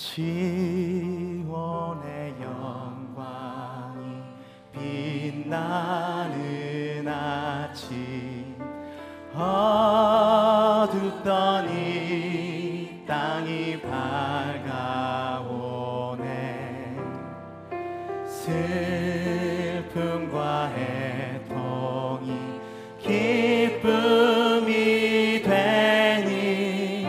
시원의 영광이 빛나는 아침 어둡던 이 땅이 밝아오네. 슬픔과 애통이 기쁨이 되니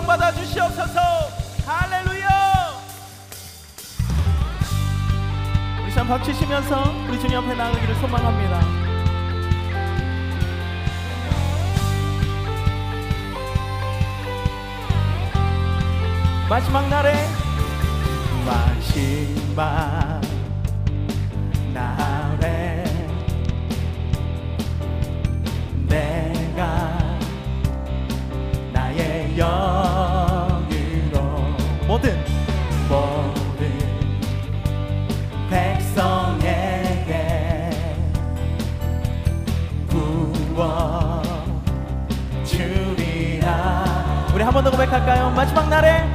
영광받아 주시옵소서. 할렐루야. 우리 참 박치시면서 우리 주님 앞에 나가기를 소망합니다. 마지막 날에 마지막 고백할까요? 마지막 날에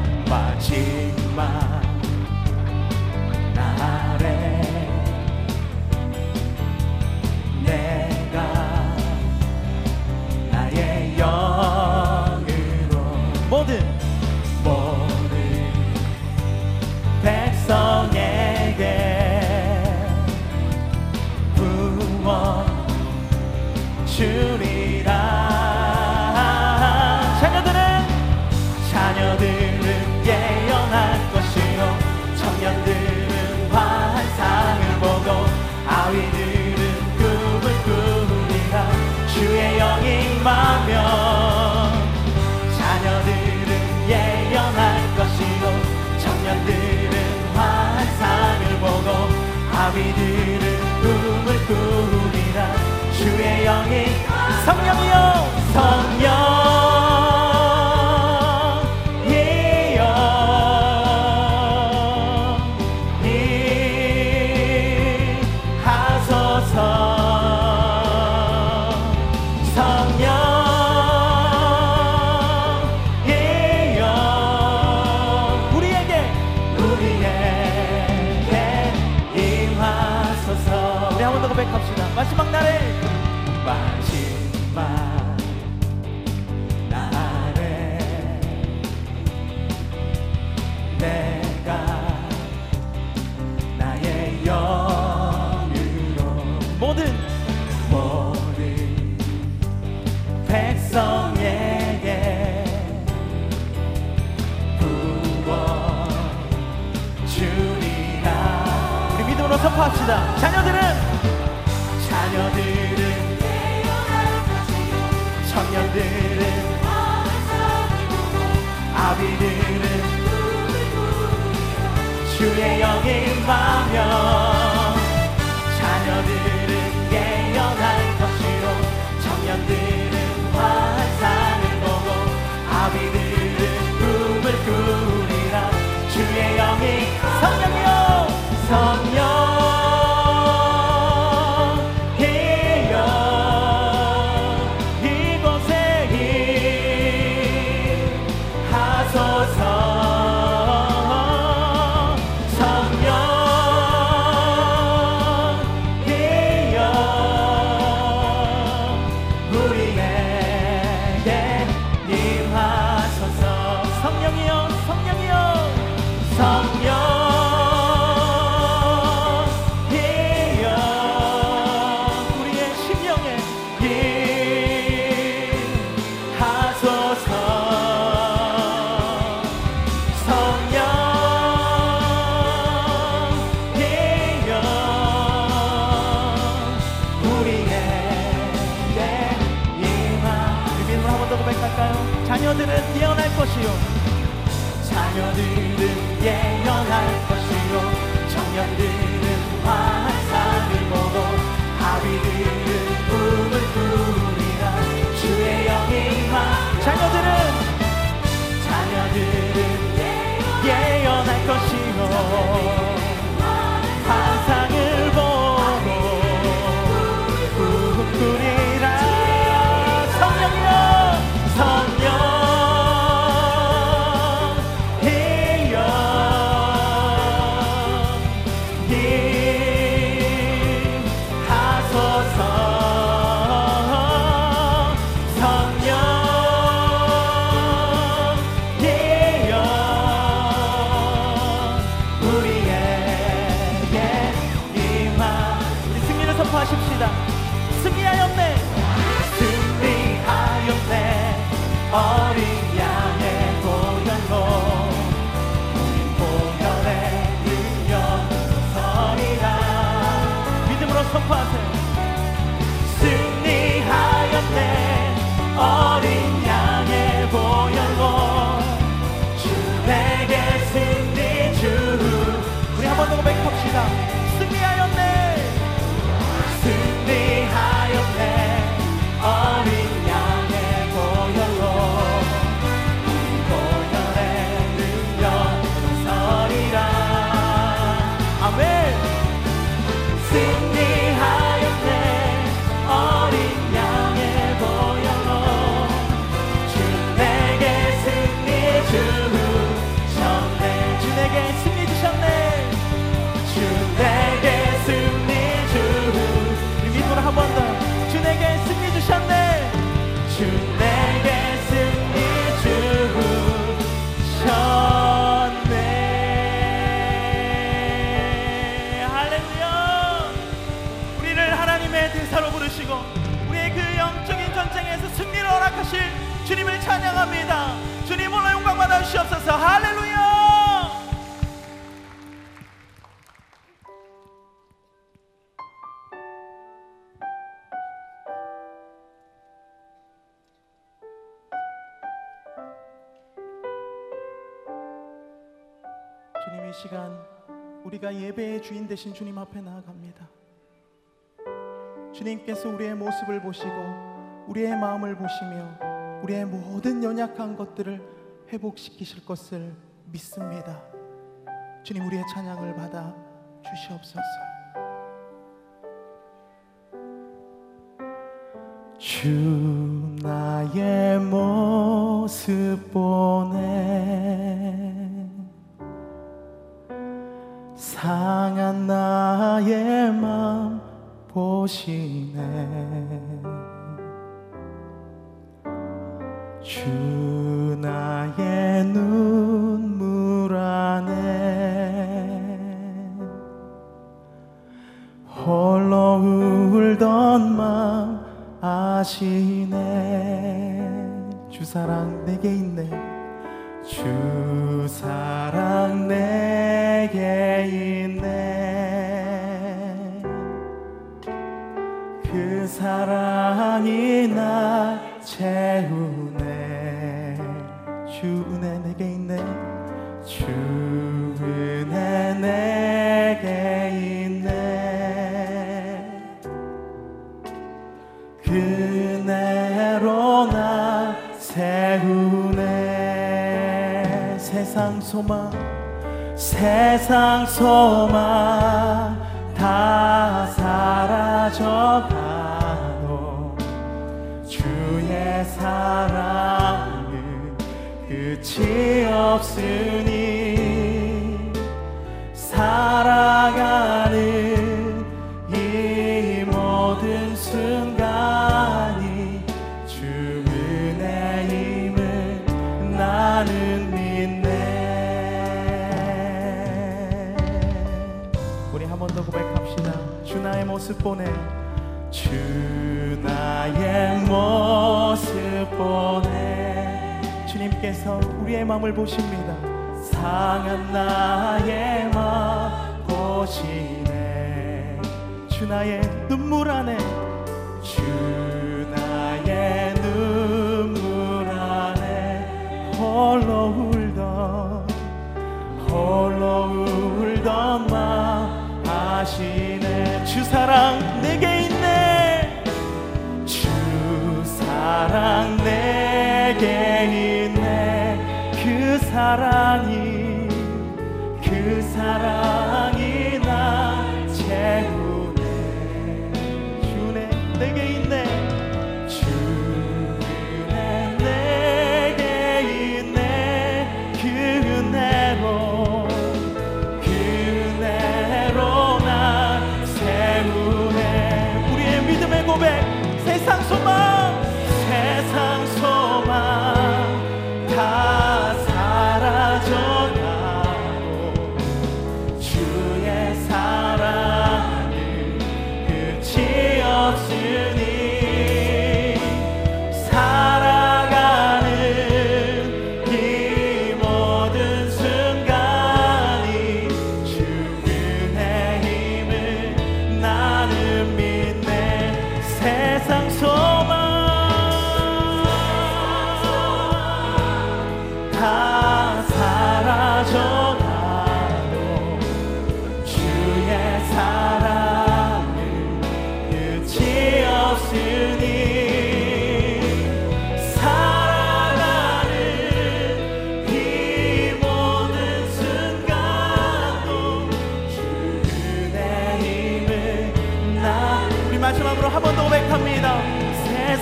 태양이 선포합시다. 자녀들은 자녀들은 청년들은 아비들은 주의 영이 임하며 것이요. 자녀들은 찬양합니다. 주님 오늘 영광 받아 주시옵소서. 할렐루야! 주님 이 시간 우리가 예배의 주인 되신 주님 앞에 나아갑니다. 주님께서 우리의 모습을 보시고 우리의 마음을 보시며 우리의 모든 연약한 것들을 회복시키실 것을 믿습니다. 주님 우리의 찬양을 받아 주시옵소서. 주 나의 모습 보네 상한 나의 맘 보시네 주 나의 눈물 안에 홀로 울던 마음 아시네. 주 사랑 내게 있네. 주 사랑 내게 있네. 그 사랑이 나 채우 세상 소망 세상 소망 다 사라져가도 주의 사랑은 끝이 없으니 살아가는 이 모든 순간이 주 은혜임을 나는 모습 보내 주 나의 모습 보내 주님께서 우리의 마음을 보십니다. 상한 나의 마음 보시네. 주 나의 눈물 안에 주 사랑이 그 사랑.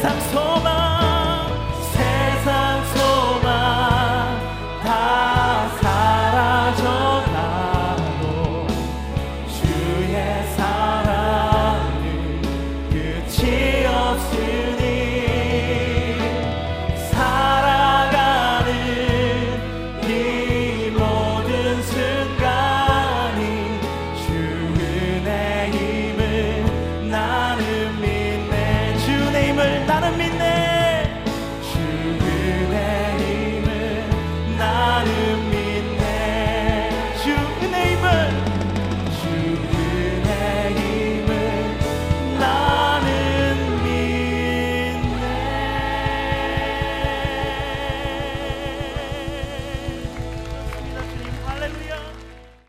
I'm so much.